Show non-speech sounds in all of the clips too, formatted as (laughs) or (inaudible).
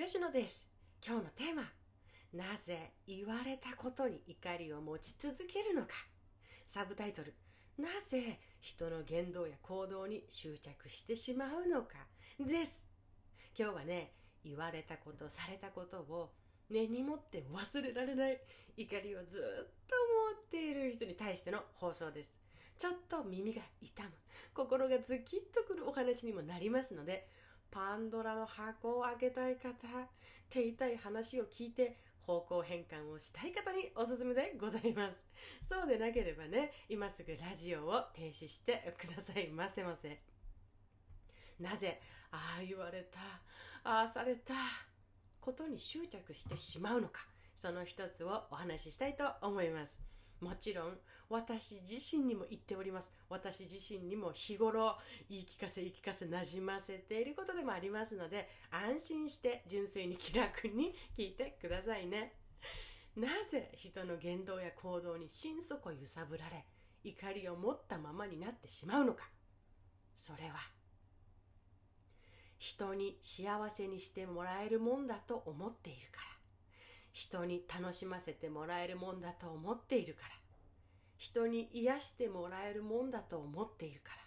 吉野です。今日のテーマ。なぜ言われたことに怒りを持ち続けるのか。サブタイトル。なぜ人の言動や行動に執着してしまうのか。です。今日はね言われたことされたことを根に持って忘れられない怒りをずっと持っている人に対しての放送です。ちょっと耳が痛む。心がズキッとくるお話にもなりますのでパンドラの箱を開けたい方、手痛い話を聞いて方向変換をしたい方におすすめでございます。そうでなければね、今すぐラジオを停止してくださいませませ。なぜ、ああ言われた、ああされたことに執着してしまうのか、その一つをお話ししたいと思います。もちろん私自身にも言っております。私自身にも日頃言い聞かせ言い聞かせなじませていることでもありますので安心して純粋に気楽に聞いてくださいね。なぜ人の言動や行動に心底揺さぶられ怒りを持ったままになってしまうのか。それは人に幸せにしてもらえるもんだと思っているから。人に楽しませてもらえるもんだと思っているから。人に癒してもらえるもんだと思っているから。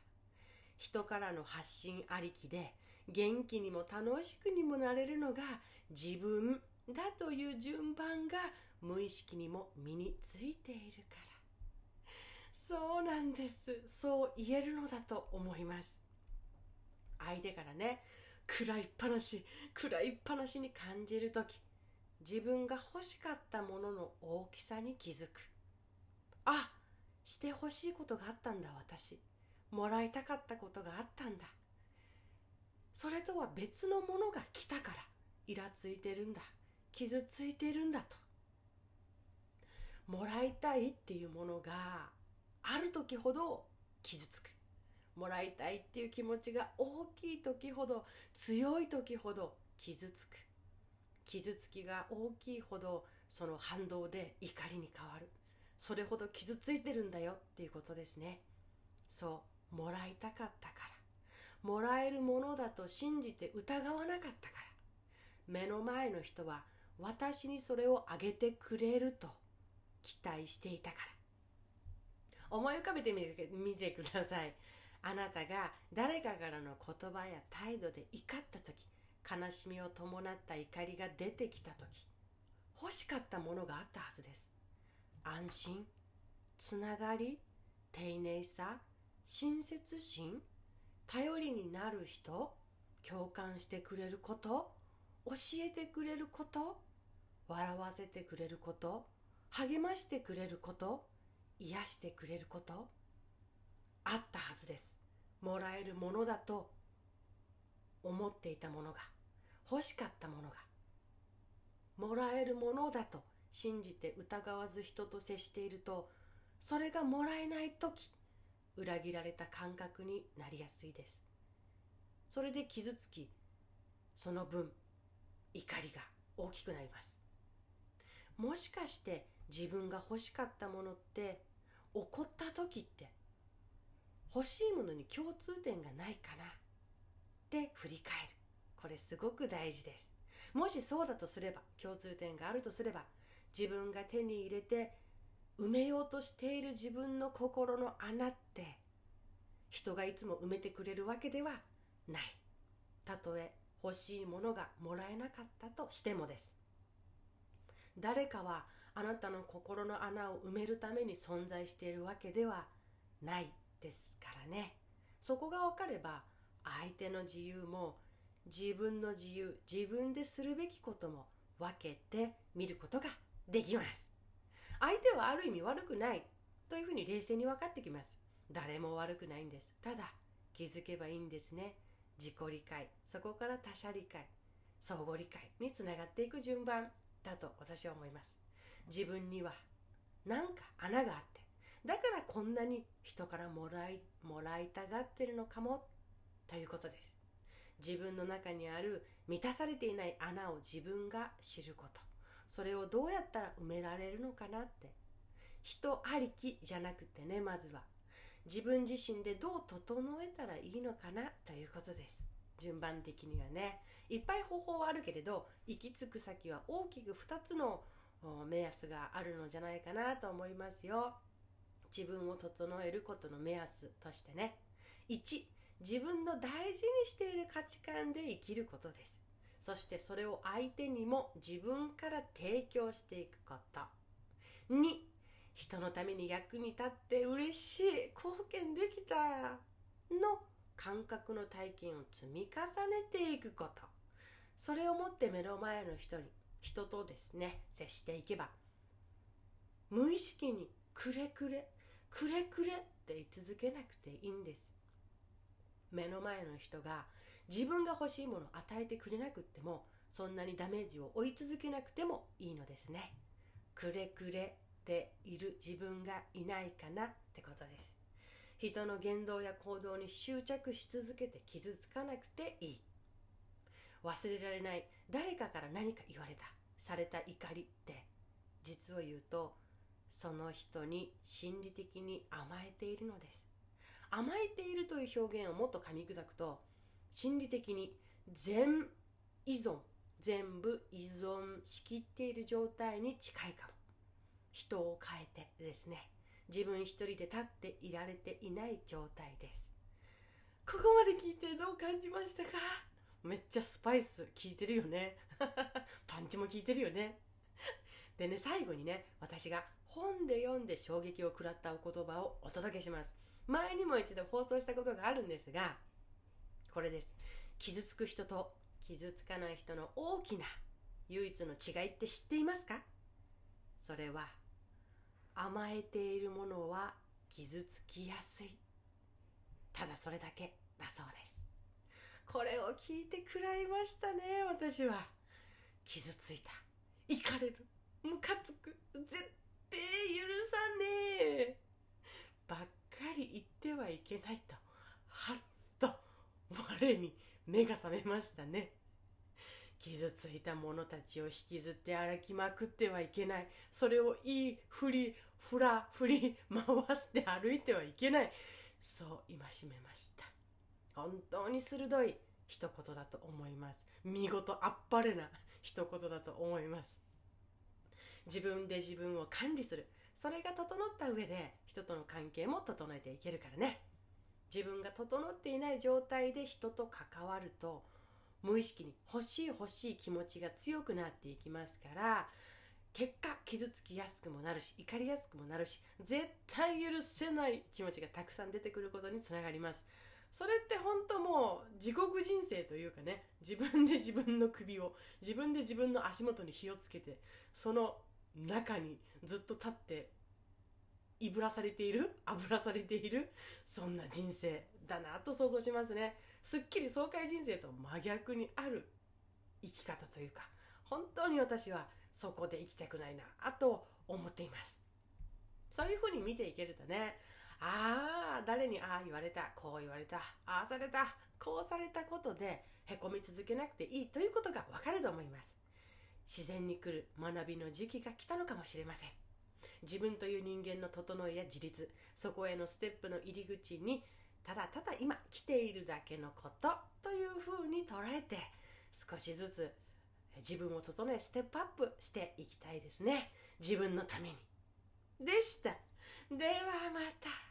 人からの発信ありきで元気にも楽しくにもなれるのが自分だという順番が無意識にも身についているから。そうなんです。そう言えるのだと思います。相手からね食らいっぱなし食らいっぱなしに感じる時。自分が欲しかったものの大きさに気づく。あして欲しいことがあったんだ私。もらいたかったことがあったんだ。それとは別のものが来たからイラついてるんだ。傷ついてるんだと。もらいたいっていうものがある時ほど傷つく。もらいたいっていう気持ちが大きい時ほど強い時ほど傷つく。傷つきが大きいほどその反動で怒りに変わる。それほど傷ついてるんだよっていうことですね。そうもらいたかったから。もらえるものだと信じて疑わなかったから。目の前の人は私にそれをあげてくれると期待していたから。思い浮かべてみてみてください。あなたが誰かからの言葉や態度で怒った時悲しみを伴った怒りが出てきた時欲しかったものがあったはずです。安心つながり丁寧さ親切心頼りになる人共感してくれること教えてくれること笑わせてくれること励ましてくれること癒してくれることあったはずです。もらえるものだと思っていたものが欲しかったものがもらえるものだと信じて疑わず人と接しているとそれがもらえない時裏切られた感覚になりやすいです。それで傷つきその分怒りが大きくなります。もしかして自分が欲しかったものって怒った時って欲しいものに共通点がないかな？って振り返る。これすごく大事です。もしそうだとすれば共通点があるとすれば自分が手に入れて埋めようとしている自分の心の穴って人がいつも埋めてくれるわけではない。たとえ欲しいものがもらえなかったとしてもです。誰かはあなたの心の穴を埋めるために存在しているわけではないですからね。そこが分かれば相手の自由も自分の自由自分でするべきことも分けて見ることができます。相手はある意味悪くないというふうに冷静に分かってきます。誰も悪くないんです。ただ気づけばいいんですね。自己理解。そこから他者理解。相互理解につながっていく順番。だと私は思います。自分には何か穴があって。だからこんなに人からもらいもらいたがってるのかもということです。自分の中にある満たされていない穴を自分が知ること。それをどうやったら埋められるのかなって。人ありきじゃなくてねまずは。自分自身でどう整えたらいいのかな？ということです。順番的にはね。いっぱい方法はあるけれど行き着く先は大きく2つの目安があるのじゃないかなと思いますよ。自分を整えることの目安としてね。1自分の大事にしている価値観で生きることです。そしてそれを相手にも自分から提供していくこと。2人のために役に立って嬉しい貢献できたの感覚の体験を積み重ねていくこと。それをもって目の前の人に人とですね接していけば無意識にくれくれくれくれって言い続けなくていいんです。目の前の人が自分が欲しいものを与えてくれなくってもそんなにダメージを追い続けなくてもいいのですね。くれくれている自分がいないかなってことです。人の言動や行動に執着し続けて傷つかなくていい。忘れられない誰かから何か言われたされた怒りって実を言うとその人に心理的に甘えているのです。甘えているという表現をもっと噛み砕くと心理的に全依存全部依存しきっている状態に近いかも。人を変えてですね。自分一人で立っていられていない状態です。ここまで聞いてどう感じましたか？めっちゃスパイス効いてるよね。(laughs) パンチも効いてるよね。でね最後にね私が本で読んで衝撃を食らったお言葉をお届けします。前にも一度放送したことがあるんですがこれです。傷つく人と傷つかない人の大きな唯一の違いって知っていますか？それは甘えているものは傷つきやすい。ただそれだけだそうです。これを聞いてくらいましたね私は。傷ついた。怒れる。ムカつく。絶対許さねえ。ばっかり言ってはいけないと。はっと我に目が覚めましたね。傷ついた者たちを引きずって歩きまくってはいけない。それをいいふりふらふり回して歩いてはいけない。そう戒めました。本当に鋭い一言だと思います。見事あっぱれな一言だと思います。自分で自分を管理する。それが整った上で人との関係も整えていけるからね。自分が整っていない状態で人と関わると無意識に欲しい欲しい気持ちが強くなっていきますから結果傷つきやすくもなるし怒りやすくもなるし絶対許せない気持ちがたくさん出てくることにつながります。それって本当もう地獄人生というかね。自分で自分の首を自分で自分の足元に火をつけてその中にずっと立っていぶらされている (laughs) あぶらされているそんな人生だなと想像しますね。すっきり爽快人生と真逆にある生き方というか本当に私はそこで生きたくないなと思っています。そういうふうに見ていけるとねああ誰にああ言われたこう言われたああされたこうされたことでへこみ続けなくていいということがわかると思います。自然に来る学びの時期が来たのかもしれません。自分という人間の整いや自立そこへのステップの入り口にただただ今来ているだけのことというふうに捉えて少しずつ自分を整えステップアップしていきたいですね。自分のために。でした。ではまた。